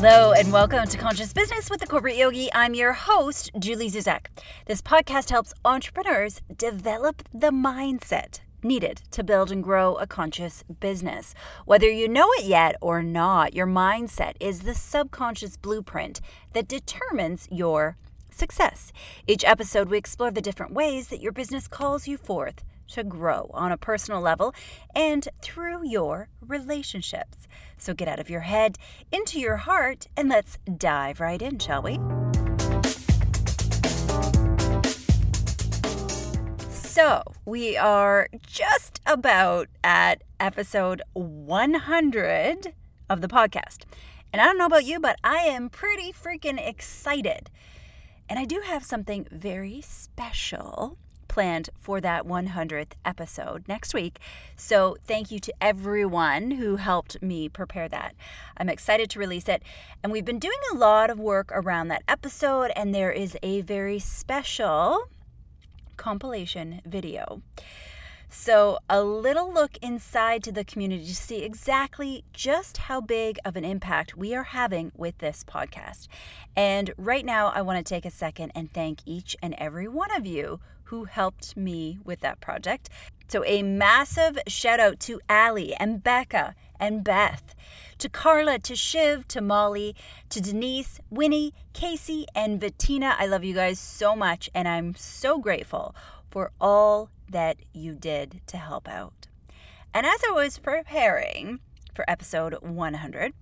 Hello and welcome to Conscious Business with the Corporate Yogi. I'm your host, Julie Zuzek. This podcast helps entrepreneurs develop the mindset needed to build and grow a conscious business. Whether you know it yet or not, your mindset is the subconscious blueprint that determines your success. Each episode, we explore the different ways that your business calls you forth to grow on a personal level and through your relationships. So get out of your head, into your heart, and let's dive right in, shall we? So, we are just about at episode 100 of the podcast. And I don't know about you, but I am pretty freaking excited. And I do have something very special planned for that 100th episode next week. So, thank you to everyone who helped me prepare that. I'm excited to release it. And we've been doing a lot of work around that episode, and there is a very special compilation video. So, a little look inside to the community to see exactly just how big of an impact we are having with this podcast. And right now, I want to take a second and thank each and every one of you who helped me with that project. So, a massive shout out to Ali and Becca and Beth, to Carla, to Shiv, to Molly, to Denise, Winnie, Casey, and Bettina. I love you guys so much, and I'm so grateful for all that you did to help out. And as I was preparing for episode 100,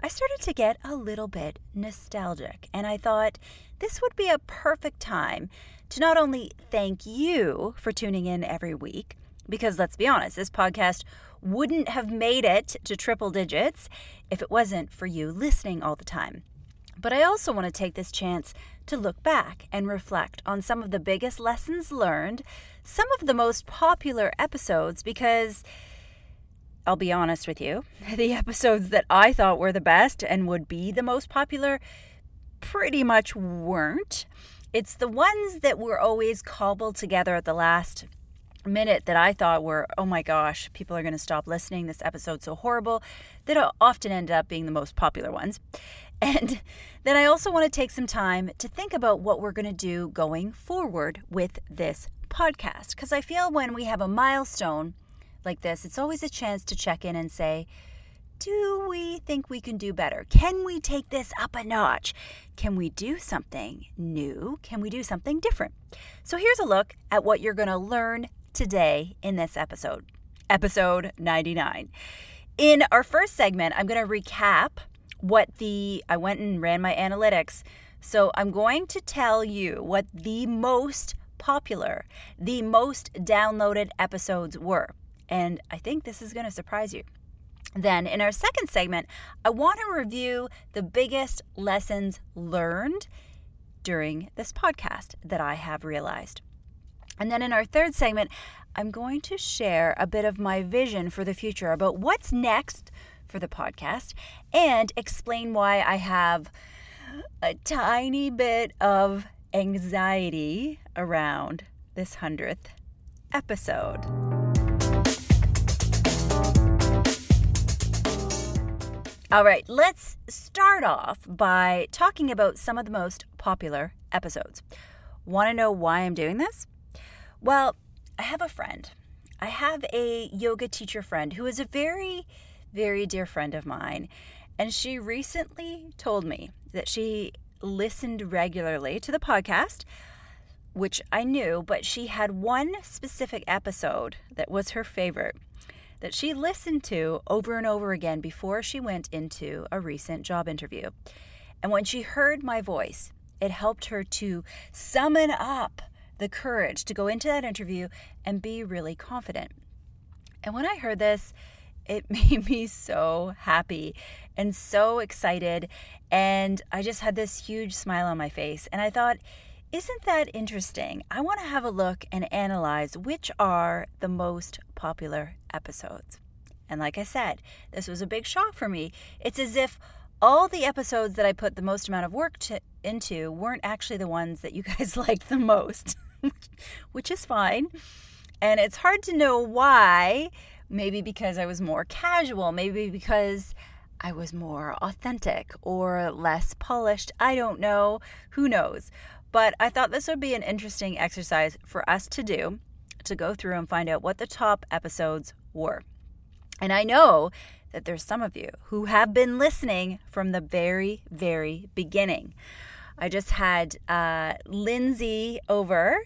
I started to get a little bit nostalgic, and I thought this would be a perfect time to not only thank you for tuning in every week, because let's be honest, this podcast wouldn't have made it to triple digits if it wasn't for you listening all the time. But I also want to take this chance to look back and reflect on some of the biggest lessons learned, some of the most popular episodes, because I'll be honest with you, the episodes that I thought were the best and would be the most popular pretty much weren't. It's the ones that were always cobbled together at the last minute that I thought were, oh my gosh, people are going to stop listening. This episode's so horrible, that often end up being the most popular ones. And then I also want to take some time to think about what we're going to do going forward with this podcast. Because I feel when we have a milestone like this, it's always a chance to check in and say, do we think we can do better? Can we take this up a notch? Can we do something new? Can we do something different? So here's a look at what you're going to learn today in this episode, episode 99. In our first segment, I'm going to recap what the I went and ran my analytics. So I'm going to tell you what the most popular, the most downloaded episodes were. And I think this is going to surprise you. Then, in our second segment, I want to review the biggest lessons learned during this podcast that I have realized. And then in our third segment, I'm going to share a bit of my vision for the future about what's next for the podcast and explain why I have a tiny bit of anxiety around this 100th episode. All right, let's start off by talking about some of the most popular episodes. Want to know why I'm doing this? Well, I have a friend. I have a yoga teacher friend who is a very very dear friend of mine, and she recently told me that she listened regularly to the podcast, which I knew, but she had one specific episode that was her favorite that she listened to over and over again before she went into a recent job interview. And when she heard my voice, it helped her to summon up the courage to go into that interview and be really confident. And when I heard this, it made me so happy and so excited. And I just had this huge smile on my face. And I thought, isn't that interesting? I want to have a look and analyze which are the most popular episodes. And like I said, this was a big shock for me. It's as if all the episodes that I put the most amount of work to, into weren't actually the ones that you guys liked the most, which is fine. And it's hard to know why Maybe because I was more casual. Maybe because I was more authentic or less polished. I don't know. Who knows? But I thought this would be an interesting exercise for us to do to go through and find out what the top episodes were. And I know that there's some of you who have been listening from the very, very beginning. I just had uh, Lindsay over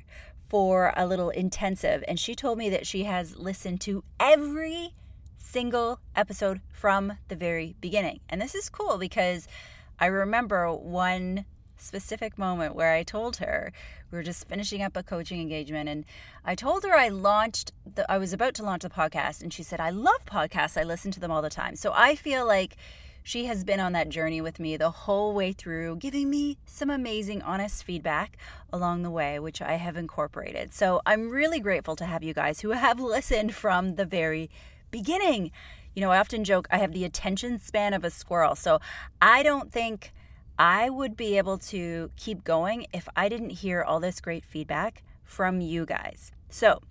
for a little intensive, and she told me that she has listened to every single episode from the very beginning. And this is cool because I remember one specific moment where I told her we were just finishing up a coaching engagement and I told her I launched the I was about to launch the podcast and she said I love podcasts I listen to them all the time. So I feel like she has been on that journey with me the whole way through, giving me some amazing, honest feedback along the way, which I have incorporated. So I'm really grateful to have you guys who have listened from the very beginning. You know, I often joke I have the attention span of a squirrel. So I don't think I would be able to keep going if I didn't hear all this great feedback from you guys. So,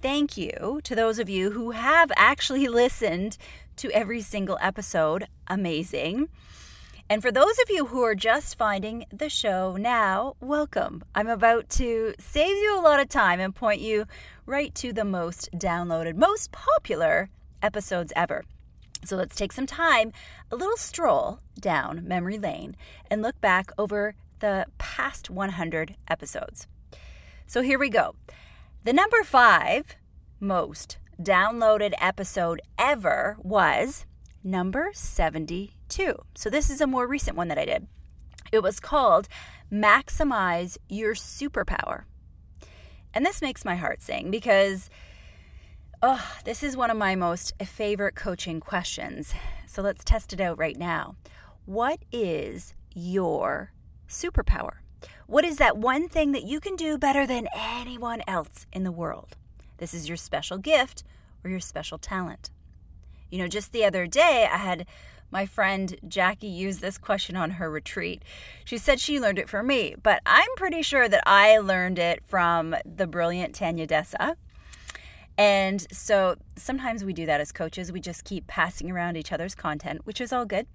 thank you to those of you who have actually listened to every single episode. Amazing. And for those of you who are just finding the show now, welcome. I'm about to save you a lot of time and point you right to the most downloaded, most popular episodes ever. So let's take some time, a little stroll down memory lane, and look back over the past 100 episodes. So here we go. The number five most downloaded episode ever was number 72. So this is a more recent one that I did. It was called Maximize Your Superpower. And this makes my heart sing because oh, this is one of my most favorite coaching questions. So let's test it out right now. What is your superpower? What is that one thing that you can do better than anyone else in the world? This is your special gift or your special talent. You know, just the other day, I had my friend Jackie use this question on her retreat. She said she learned it from me, but I'm pretty sure that I learned it from the brilliant Tanya Dessa. And so sometimes we do that as coaches. We just keep passing around each other's content, which is all good.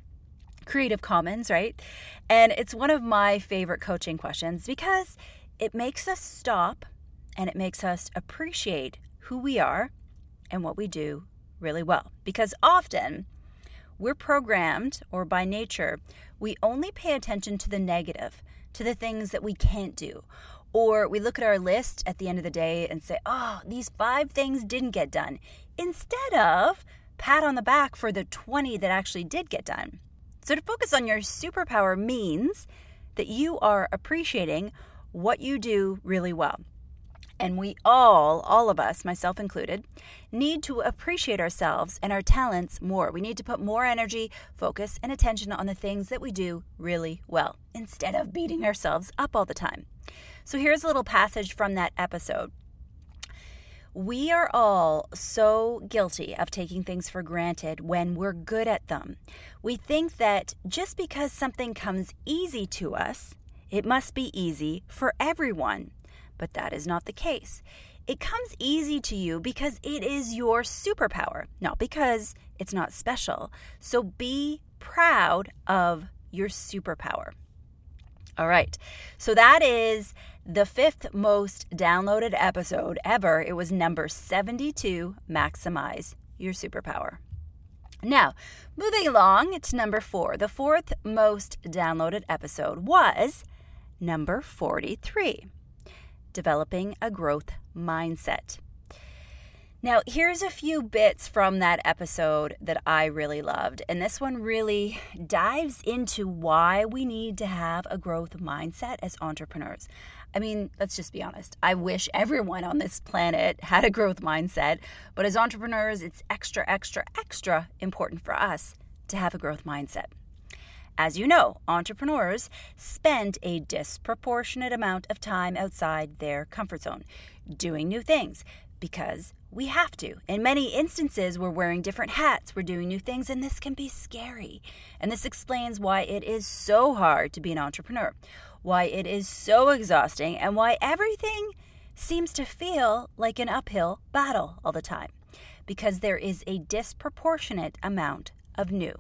Creative Commons, right? And it's one of my favorite coaching questions because it makes us stop and it makes us appreciate who we are and what we do really well. Because often we're programmed, or by nature, we only pay attention to the negative, to the things that we can't do. Or we look at our list at the end of the day and say, oh, these five things didn't get done, instead of pat on the back for the 20 that actually did get done. So to focus on your superpower means that you are appreciating what you do really well. And we all, all of us, myself included, need to appreciate ourselves and our talents more. We need to put more energy, focus, and attention on the things that we do really well instead of beating ourselves up all the time. So here's a little passage from that episode. We are all so guilty of taking things for granted when we're good at them. We think that just because something comes easy to us, it must be easy for everyone but that is not the case. It comes easy to you because it is your superpower, not because it's not special. So be proud of your superpower. All right. So that is the fifth most downloaded episode ever. It was number 72 Maximize Your Superpower. Now, moving along to number four. The fourth most downloaded episode was number 43 developing a growth mindset. Now, here's a few bits from that episode that I really loved. And this one really dives into why we need to have a growth mindset as entrepreneurs. I mean, let's just be honest. I wish everyone on this planet had a growth mindset, but as entrepreneurs, it's extra, extra, extra important for us to have a growth mindset. As you know, entrepreneurs spend a disproportionate amount of time outside their comfort zone, doing new things because we have to. In many instances, we're wearing different hats, we're doing new things, and this can be scary. And this explains why it is so hard to be an entrepreneur, why it is so exhausting, and why everything seems to feel like an uphill battle all the time. Because there is a disproportionate amount of new.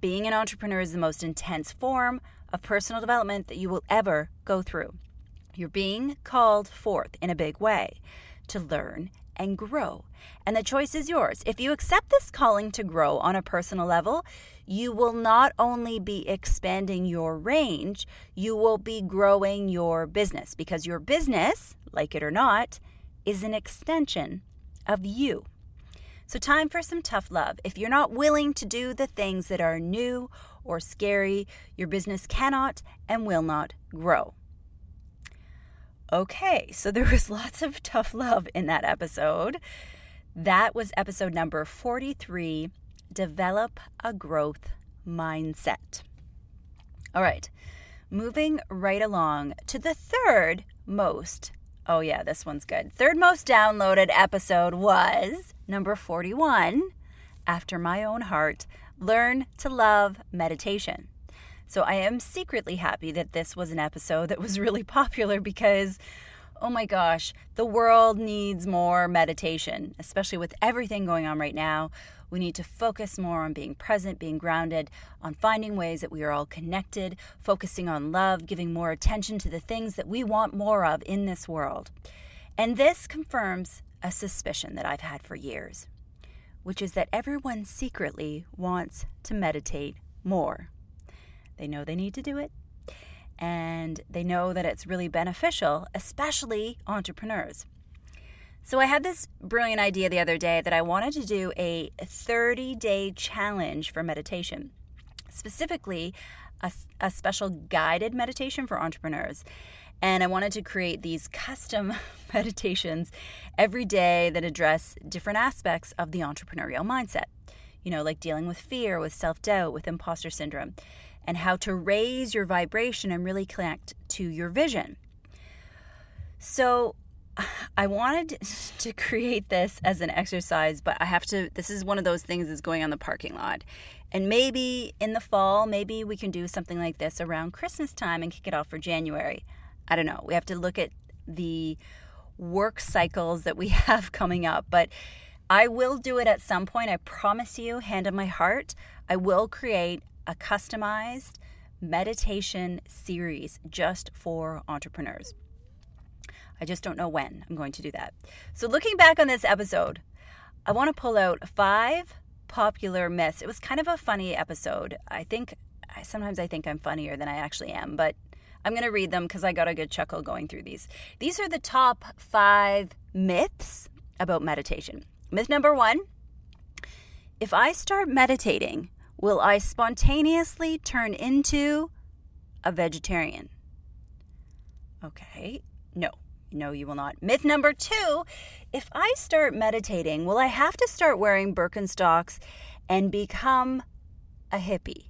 Being an entrepreneur is the most intense form of personal development that you will ever go through. You're being called forth in a big way to learn and grow. And the choice is yours. If you accept this calling to grow on a personal level, you will not only be expanding your range, you will be growing your business because your business, like it or not, is an extension of you. So, time for some tough love. If you're not willing to do the things that are new or scary, your business cannot and will not grow. Okay, so there was lots of tough love in that episode. That was episode number 43 Develop a Growth Mindset. All right, moving right along to the third most Oh, yeah, this one's good. Third most downloaded episode was number 41 After My Own Heart Learn to Love Meditation. So I am secretly happy that this was an episode that was really popular because oh my gosh, the world needs more meditation, especially with everything going on right now. We need to focus more on being present, being grounded, on finding ways that we are all connected, focusing on love, giving more attention to the things that we want more of in this world. And this confirms a suspicion that I've had for years, which is that everyone secretly wants to meditate more. They know they need to do it, and they know that it's really beneficial, especially entrepreneurs. So, I had this brilliant idea the other day that I wanted to do a 30 day challenge for meditation, specifically, a, a, special guided meditation for entrepreneurs. And I wanted to create these custom meditations every day that address different aspects of the entrepreneurial mindset. You know, like dealing with fear, with self doubt, with imposter syndrome and how to raise your vibration and really connect to your vision. So, I wanted to create this as an exercise, but I have to. This is one of those things that's going on the parking lot. And maybe in the fall, maybe we can do something like this around Christmas time and kick it off for January. I don't know. We have to look at the work cycles that we have coming up, but I will do it at some point. I promise you, hand on my heart, I will create a customized meditation series just for entrepreneurs. I just don't know when I'm going to do that. So, looking back on this episode, I want to pull out five popular myths. It was kind of a funny episode. I think sometimes I think I'm funnier than I actually am, but I'm going to read them because I got a good chuckle going through these. These are the top five myths about meditation. Myth number one if I start meditating, Will I spontaneously turn into a vegetarian? Okay, no, no, you will not. Myth number two if I start meditating, will I have to start wearing Birkenstocks and become a hippie?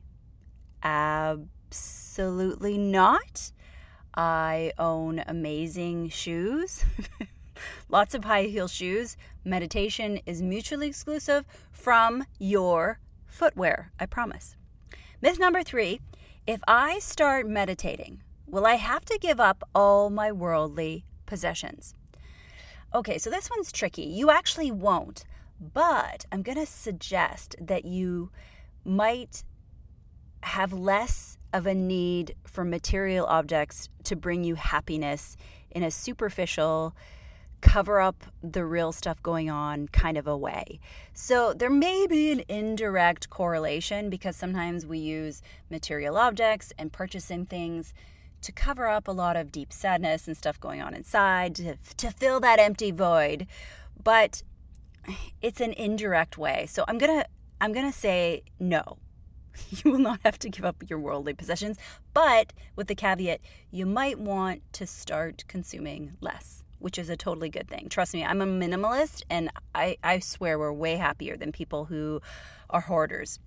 Absolutely not. I own amazing shoes, lots of high heel shoes. Meditation is mutually exclusive from your footwear, I promise. Myth number three if I start meditating, will I have to give up all my worldly possessions? Okay, so this one's tricky. You actually won't, but I'm going to suggest that you might have less of a need for material objects to bring you happiness in a superficial, cover up the real stuff going on kind of a way. So there may be an indirect correlation because sometimes we use material objects and purchasing things to cover up a lot of deep sadness and stuff going on inside to, to fill that empty void. But it's an indirect way. So I'm going to I'm going to say no. You will not have to give up your worldly possessions, but with the caveat, you might want to start consuming less which is a totally good thing. Trust me, I'm a minimalist and I, I swear we're way happier than people who are hoarders.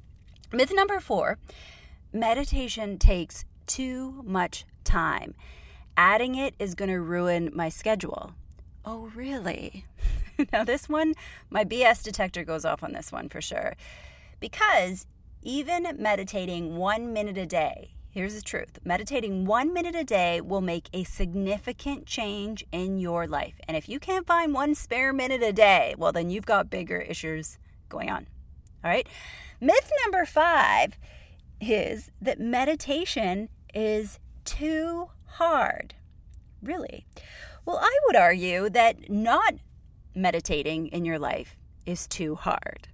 Myth number four meditation takes too much time. Adding it is going to ruin my schedule. Oh, really? now, this one, my BS detector goes off on this one for sure. Because even meditating one minute a day, Here's the truth meditating one minute a day will make a significant change in your life. And if you can't find one spare minute a day, well, then you've got bigger issues going on. All right. Myth number five is that meditation is too hard. Really? Well, I would argue that not meditating in your life is too hard.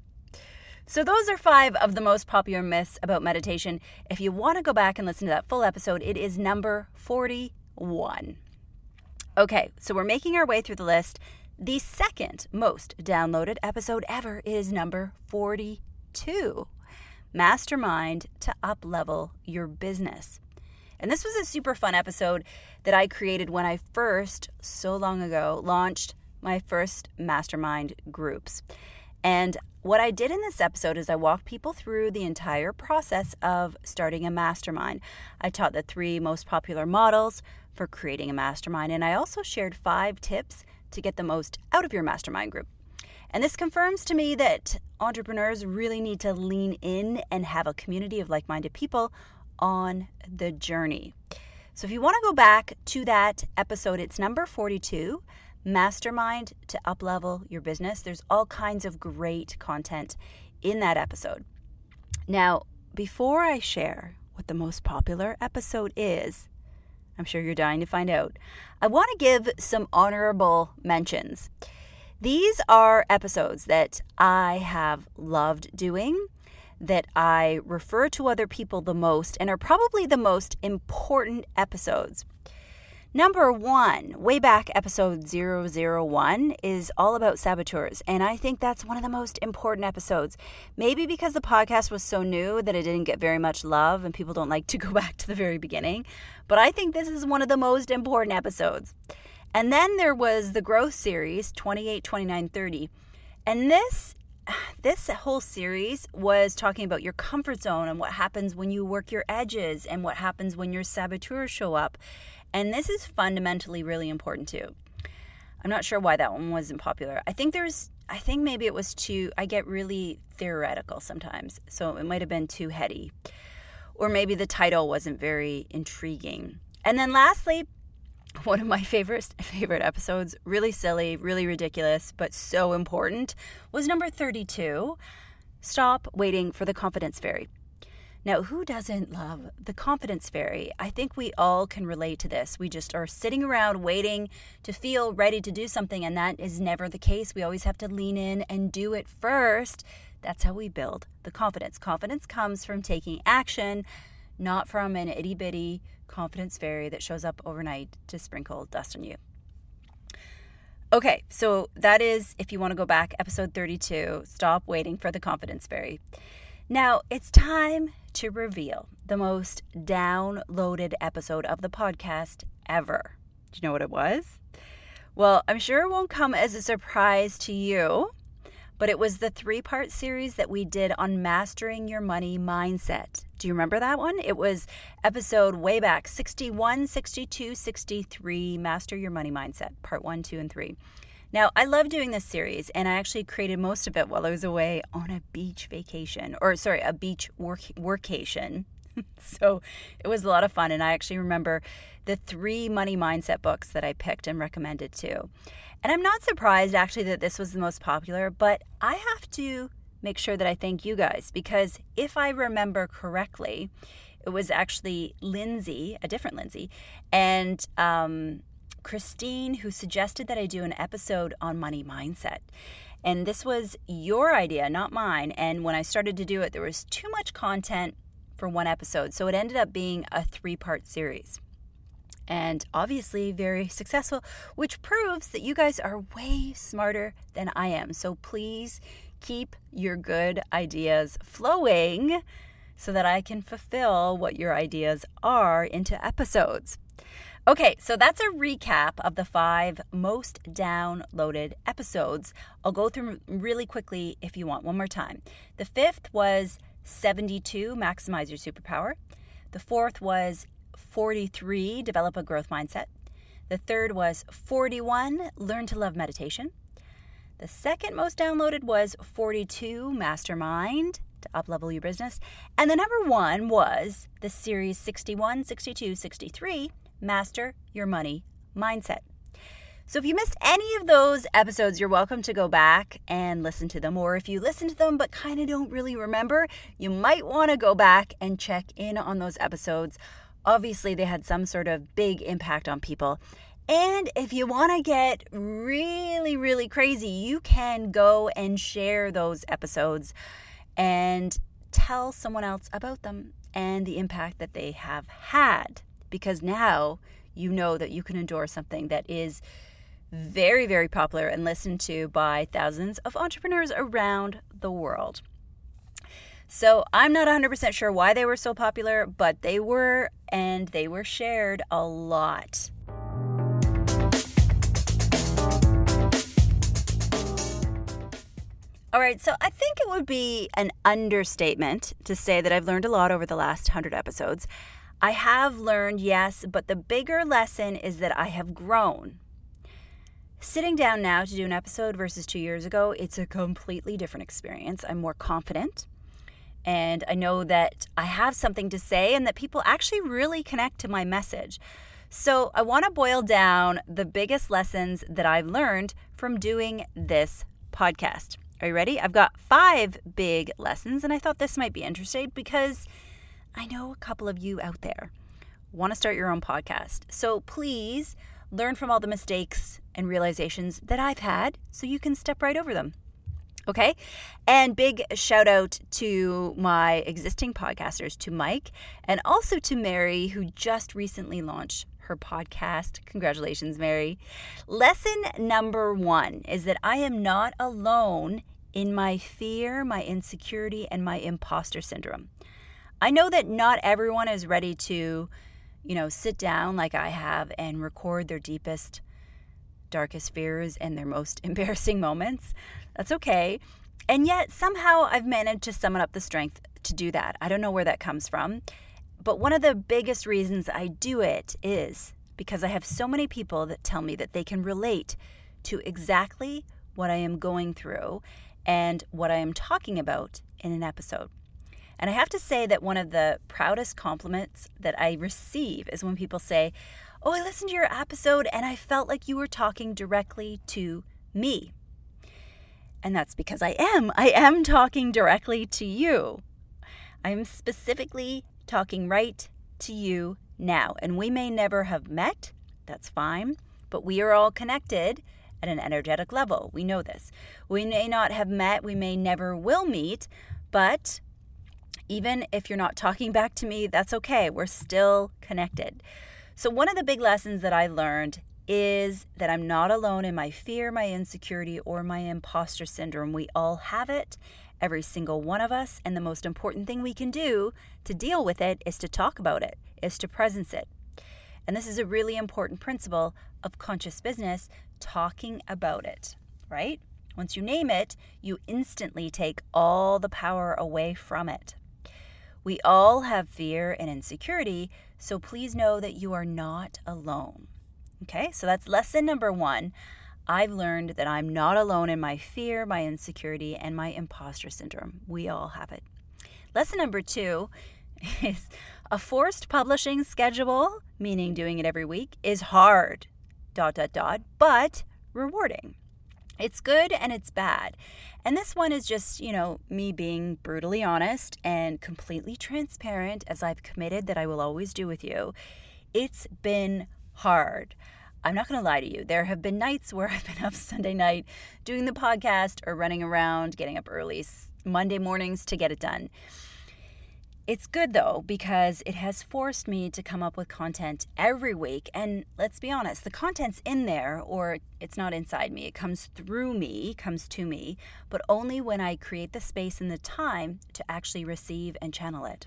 So, those are five of the most popular myths about meditation. If you want to go back and listen to that full episode, it is number 41. Okay, so we're making our way through the list. The second most downloaded episode ever is number 42 Mastermind to Up Level Your Business. And this was a super fun episode that I created when I first, so long ago, launched my first mastermind groups. And what I did in this episode is I walked people through the entire process of starting a mastermind. I taught the three most popular models for creating a mastermind, and I also shared five tips to get the most out of your mastermind group. And this confirms to me that entrepreneurs really need to lean in and have a community of like minded people on the journey. So if you want to go back to that episode, it's number 42 mastermind to uplevel your business. There's all kinds of great content in that episode. Now, before I share what the most popular episode is, I'm sure you're dying to find out. I want to give some honorable mentions. These are episodes that I have loved doing, that I refer to other people the most, and are probably the most important episodes. Number one, way back episode 001, is all about saboteurs. And I think that's one of the most important episodes. Maybe because the podcast was so new that it didn't get very much love and people don't like to go back to the very beginning. But I think this is one of the most important episodes. And then there was the growth series 28, 29, 30. And this this whole series was talking about your comfort zone and what happens when you work your edges and what happens when your saboteurs show up. And this is fundamentally really important too. I'm not sure why that one wasn't popular. I think there's, I think maybe it was too, I get really theoretical sometimes. So it might have been too heady. Or maybe the title wasn't very intriguing. And then lastly, one of my favorite favorite episodes, really silly, really ridiculous, but so important, was number 32. Stop waiting for the confidence fairy. Now, who doesn't love the confidence fairy? I think we all can relate to this. We just are sitting around waiting to feel ready to do something, and that is never the case. We always have to lean in and do it first. That's how we build the confidence. Confidence comes from taking action, not from an itty bitty confidence fairy that shows up overnight to sprinkle dust on you. Okay, so that is, if you want to go back, episode 32 Stop Waiting for the Confidence Fairy. Now it's time to reveal the most downloaded episode of the podcast ever. Do you know what it was? Well, I'm sure it won't come as a surprise to you, but it was the three part series that we did on mastering your money mindset. Do you remember that one? It was episode way back 61, 62, 63 Master Your Money Mindset, part one, two, and three. Now, I love doing this series, and I actually created most of it while I was away on a beach vacation, or sorry, a beach work workation. so it was a lot of fun, and I actually remember the three money mindset books that I picked and recommended to. And I'm not surprised actually that this was the most popular, but I have to make sure that I thank you guys because if I remember correctly, it was actually Lindsay, a different Lindsay, and um, Christine, who suggested that I do an episode on money mindset. And this was your idea, not mine. And when I started to do it, there was too much content for one episode. So it ended up being a three part series. And obviously, very successful, which proves that you guys are way smarter than I am. So please keep your good ideas flowing so that I can fulfill what your ideas are into episodes. Okay, so that's a recap of the five most downloaded episodes. I'll go through really quickly if you want one more time. The fifth was 72, Maximize Your Superpower. The fourth was 43, Develop a Growth Mindset. The third was 41, Learn to Love Meditation. The second most downloaded was 42, Mastermind to uplevel your business. And the number one was the series 61, 62, 63, Master Your Money Mindset. So if you missed any of those episodes, you're welcome to go back and listen to them. Or if you listen to them but kind of don't really remember, you might want to go back and check in on those episodes. Obviously, they had some sort of big impact on people. And if you want to get really, really crazy, you can go and share those episodes and tell someone else about them and the impact that they have had. Because now you know that you can endorse something that is very, very popular and listened to by thousands of entrepreneurs around the world. So I'm not 100% sure why they were so popular, but they were, and they were shared a lot. All right, so I think it would be an understatement to say that I've learned a lot over the last 100 episodes. I have learned, yes, but the bigger lesson is that I have grown. Sitting down now to do an episode versus two years ago, it's a completely different experience. I'm more confident. And I know that I have something to say and that people actually really connect to my message. So I want to boil down the biggest lessons that I've learned from doing this podcast. Are you ready? I've got five big lessons, and I thought this might be interesting because I know a couple of you out there want to start your own podcast. So please learn from all the mistakes and realizations that I've had so you can step right over them. Okay. And big shout out to my existing podcasters, to Mike, and also to Mary, who just recently launched her podcast. Congratulations, Mary. Lesson number one is that I am not alone in my fear, my insecurity, and my imposter syndrome. I know that not everyone is ready to you know, sit down like I have and record their deepest, darkest fears and their most embarrassing moments. That's okay. And yet, somehow, I've managed to summon up the strength to do that. I don't know where that comes from. But one of the biggest reasons I do it is because I have so many people that tell me that they can relate to exactly what I am going through and what I am talking about in an episode. And I have to say that one of the proudest compliments that I receive is when people say, Oh, I listened to your episode and I felt like you were talking directly to me. And that's because I am. I am talking directly to you. I'm specifically talking right to you now. And we may never have met, that's fine, but we are all connected at an energetic level. We know this. We may not have met, we may never will meet, but even if you're not talking back to me, that's okay. We're still connected. So, one of the big lessons that I learned is that I'm not alone in my fear, my insecurity, or my imposter syndrome. We all have it, every single one of us. And the most important thing we can do to deal with it is to talk about it, is to presence it. And this is a really important principle of conscious business talking about it, right? Once you name it, you instantly take all the power away from it. We all have fear and insecurity, so please know that you are not alone. Okay, so that's lesson number one. I've learned that I'm not alone in my fear, my insecurity, and my imposter syndrome. We all have it. Lesson number two is a forced publishing schedule, meaning doing it every week, is hard, dot, dot, dot, but rewarding. It's good and it's bad. And this one is just, you know, me being brutally honest and completely transparent as I've committed that I will always do with you. It's been hard. I'm not going to lie to you. There have been nights where I've been up Sunday night doing the podcast or running around, getting up early Monday mornings to get it done. It's good though, because it has forced me to come up with content every week. And let's be honest, the content's in there, or it's not inside me. It comes through me, comes to me, but only when I create the space and the time to actually receive and channel it.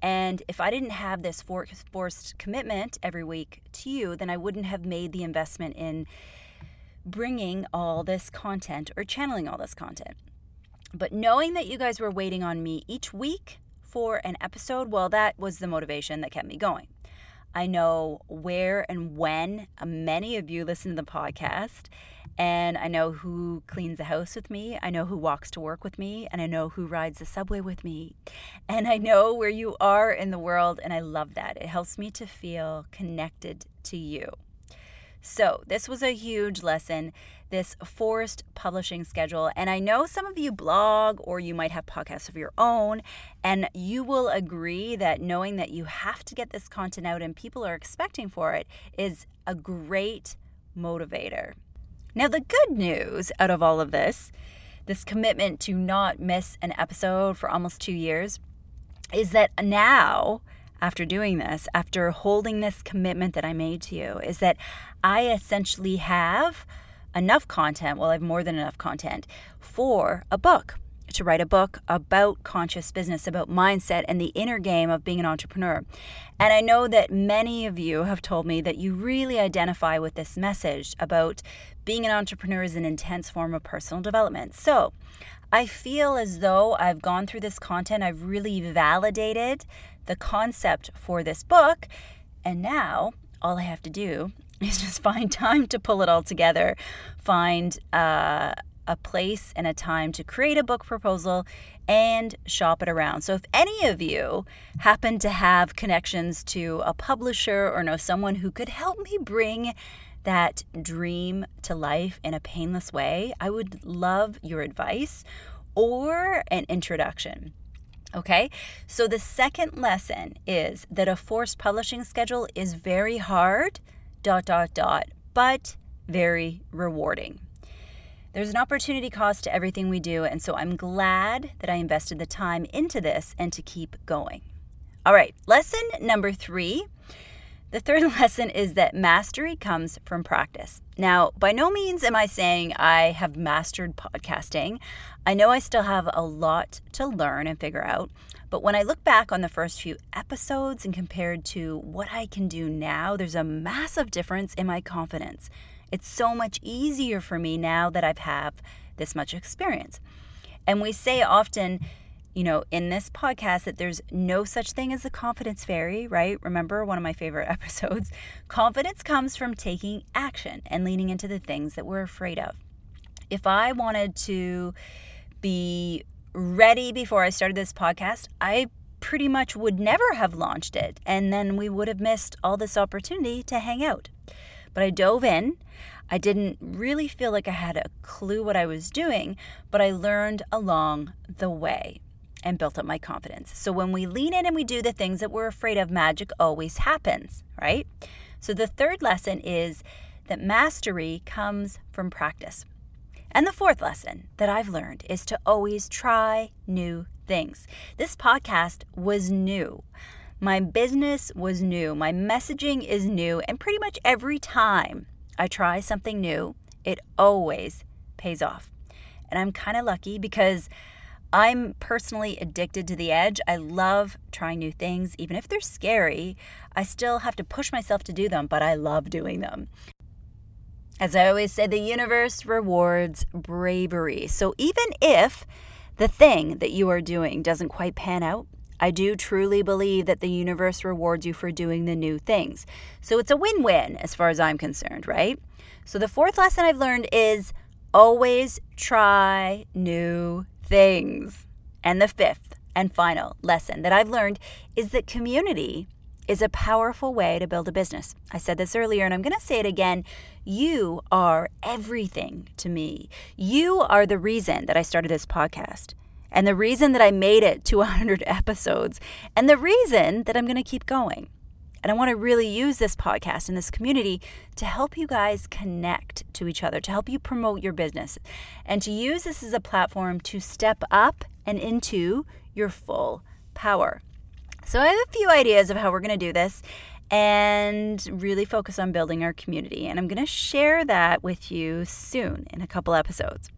And if I didn't have this forced commitment every week to you, then I wouldn't have made the investment in bringing all this content or channeling all this content. But knowing that you guys were waiting on me each week for an episode, well, that was the motivation that kept me going. I know where and when many of you listen to the podcast, and I know who cleans the house with me. I know who walks to work with me, and I know who rides the subway with me. And I know where you are in the world, and I love that. It helps me to feel connected to you. So, this was a huge lesson, this forced publishing schedule. And I know some of you blog or you might have podcasts of your own, and you will agree that knowing that you have to get this content out and people are expecting for it is a great motivator. Now, the good news out of all of this, this commitment to not miss an episode for almost two years, is that now, after doing this, after holding this commitment that I made to you, is that I essentially have enough content, well, I have more than enough content for a book to write a book about conscious business, about mindset and the inner game of being an entrepreneur. And I know that many of you have told me that you really identify with this message about being an entrepreneur is an intense form of personal development. So I feel as though I've gone through this content, I've really validated the concept for this book. And now all I have to do is just find time to pull it all together, find uh, a place and a time to create a book proposal and shop it around. So, if any of you happen to have connections to a publisher or know someone who could help me bring that dream to life in a painless way, I would love your advice or an introduction. Okay, so the second lesson is that a forced publishing schedule is very hard, dot, dot, dot, but very rewarding. There's an opportunity cost to everything we do, and so I'm glad that I invested the time into this and to keep going. All right, lesson number three. The third lesson is that mastery comes from practice. Now, by no means am I saying I have mastered podcasting. I know I still have a lot to learn and figure out, but when I look back on the first few episodes and compared to what I can do now, there's a massive difference in my confidence. It's so much easier for me now that I've have this much experience. And we say often, you know, in this podcast that there's no such thing as the confidence fairy, right? Remember one of my favorite episodes? Confidence comes from taking action and leaning into the things that we're afraid of. If I wanted to be ready before I started this podcast, I pretty much would never have launched it. And then we would have missed all this opportunity to hang out. But I dove in. I didn't really feel like I had a clue what I was doing, but I learned along the way and built up my confidence. So when we lean in and we do the things that we're afraid of, magic always happens, right? So the third lesson is that mastery comes from practice. And the fourth lesson that I've learned is to always try new things. This podcast was new. My business was new, my messaging is new, and pretty much every time I try something new, it always pays off. And I'm kind of lucky because I'm personally addicted to the edge. I love trying new things, even if they're scary. I still have to push myself to do them, but I love doing them. As I always say, the universe rewards bravery. So even if the thing that you are doing doesn't quite pan out, I do truly believe that the universe rewards you for doing the new things. So it's a win win as far as I'm concerned, right? So the fourth lesson I've learned is always try new things. And the fifth and final lesson that I've learned is that community is a powerful way to build a business. I said this earlier and I'm going to say it again. You are everything to me. You are the reason that I started this podcast and the reason that I made it to 100 episodes, and the reason that I'm going to keep going. And I want to really use this podcast and this community to help you guys connect to each other, to help you promote your business, and to use this as a platform to step up and into your full power. So, I have a few ideas of how we're going to do this and really focus on building our community. And I'm going to share that with you soon in a couple episodes.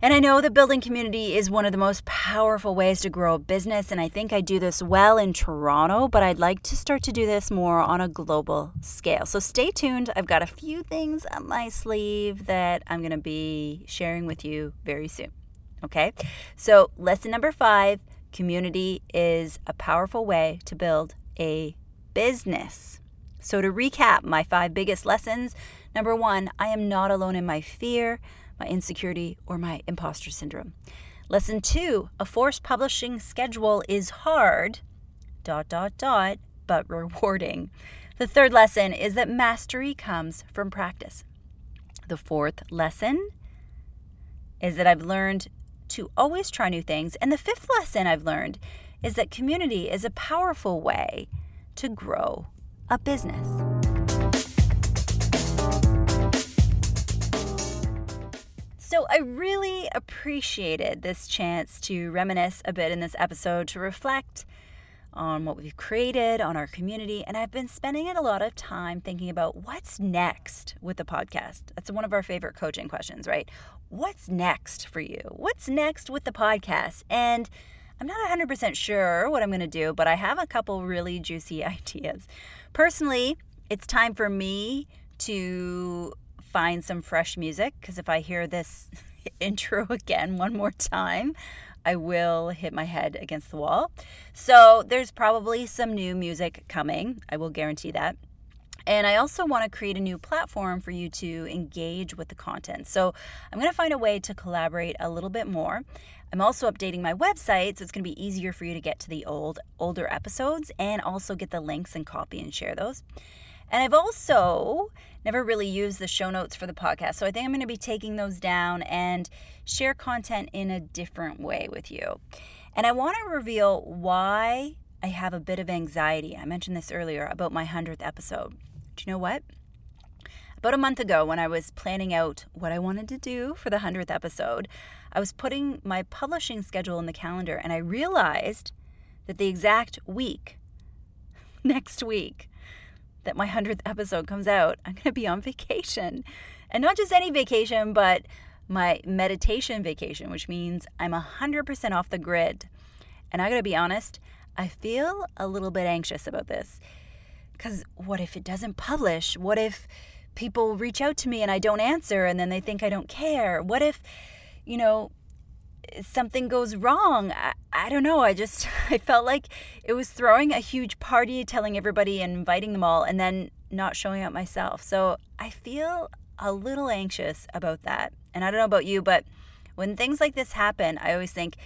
And I know that building community is one of the most powerful ways to grow a business. And I think I do this well in Toronto, but I'd like to start to do this more on a global scale. So stay tuned. I've got a few things up my sleeve that I'm going to be sharing with you very soon. Okay. So, lesson number five community is a powerful way to build a business. So, to recap my five biggest lessons number one, I am not alone in my fear my insecurity, or my imposter syndrome. Lesson two a forced publishing schedule is hard, dot, dot, dot, but rewarding. The third lesson is that mastery comes from practice. The fourth lesson is that I've learned to always try new things. And the fifth lesson I've learned is that community is a powerful way to grow a business. So, I really appreciated this chance to reminisce a bit in this episode, to reflect on what we've created, on our community. And I've been spending a lot of time thinking about what's next with the podcast. That's one of our favorite coaching questions, right? What's next for you? What's next with the podcast? And I'm not 100% sure what I'm going to do, but I have a couple really juicy ideas. Personally, it's time for me to find some fresh music because if I hear this intro again one more time, I will hit my head against the wall. So there's probably some new music coming. I will guarantee that. And I also want to create a new platform for you to engage with the content. So I'm going to find a way to collaborate a little bit more. I'm also updating my website, so it's going to be easier for you to get to the old older episodes and also get the links and copy and share those. And I've also never really used the show notes for the podcast. So I think I'm going to be taking those down and share content in a different way with you. And I want to reveal why I have a bit of anxiety. I mentioned this earlier about my 100th episode. Do you know what? About a month ago, when I was planning out what I wanted to do for the 100th episode, I was putting my publishing schedule in the calendar and I realized that the exact week, next week, that my 100th episode comes out, I'm going to be on vacation. And not just any vacation, but my meditation vacation, which means I'm 100% off the grid. And I got to be honest, I feel a little bit anxious about this. Because what if it doesn't publish? What if people reach out to me and I don't answer and then they think I don't care? What if, you know, something goes wrong. I, I don't know. I just I felt like it was throwing a huge party, telling everybody and inviting them all, and then not showing up myself. So I feel a little anxious about that. And I don't know about you, but when things like this happen, I always think,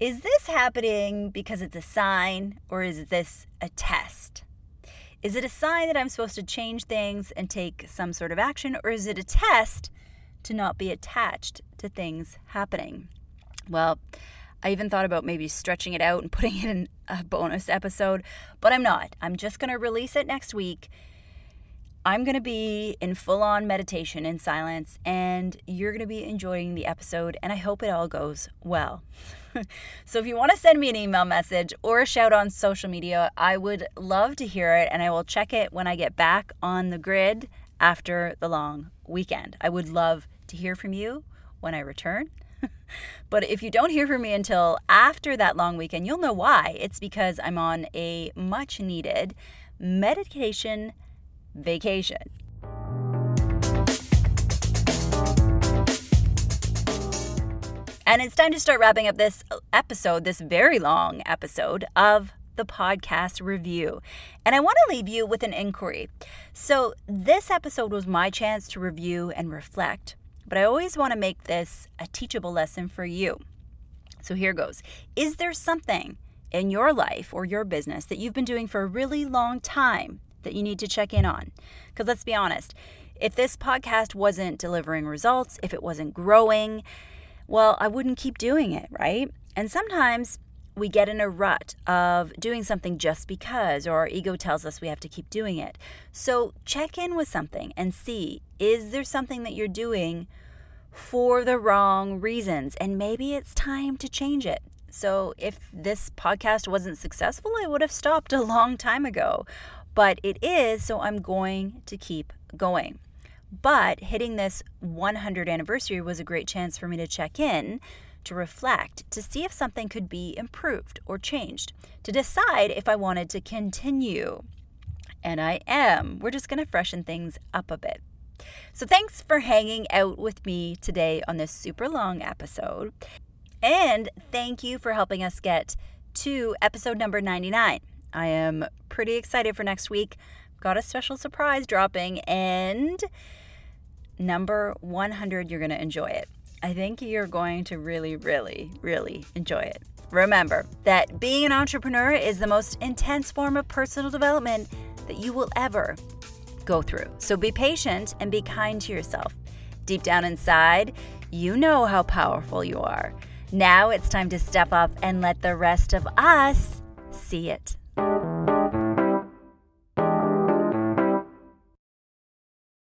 is this happening because it's a sign or is this a test? Is it a sign that I'm supposed to change things and take some sort of action, or is it a test to not be attached to things happening? Well, I even thought about maybe stretching it out and putting it in a bonus episode, but I'm not. I'm just going to release it next week. I'm going to be in full on meditation in silence, and you're going to be enjoying the episode, and I hope it all goes well. so, if you want to send me an email message or a shout on social media, I would love to hear it, and I will check it when I get back on the grid after the long weekend. I would love to hear from you when I return. but if you don't hear from me until after that long weekend, you'll know why. It's because I'm on a much needed meditation vacation. And it's time to start wrapping up this episode, this very long episode of the podcast review. And I want to leave you with an inquiry. So, this episode was my chance to review and reflect but I always want to make this a teachable lesson for you. So here goes Is there something in your life or your business that you've been doing for a really long time that you need to check in on? Because let's be honest, if this podcast wasn't delivering results, if it wasn't growing, well, I wouldn't keep doing it, right? And sometimes we get in a rut of doing something just because, or our ego tells us we have to keep doing it. So check in with something and see is there something that you're doing for the wrong reasons? And maybe it's time to change it. So if this podcast wasn't successful, I would have stopped a long time ago. But it is, so I'm going to keep going. But hitting this 100 anniversary was a great chance for me to check in to reflect, to see if something could be improved or changed, to decide if I wanted to continue. And I am. We're just going to freshen things up a bit. So, thanks for hanging out with me today on this super long episode. And thank you for helping us get to episode number 99. I am pretty excited for next week. Got a special surprise dropping, and number 100, you're going to enjoy it. I think you're going to really, really, really enjoy it. Remember that being an entrepreneur is the most intense form of personal development that you will ever go through. So be patient and be kind to yourself. Deep down inside, you know how powerful you are. Now it's time to step up and let the rest of us see it.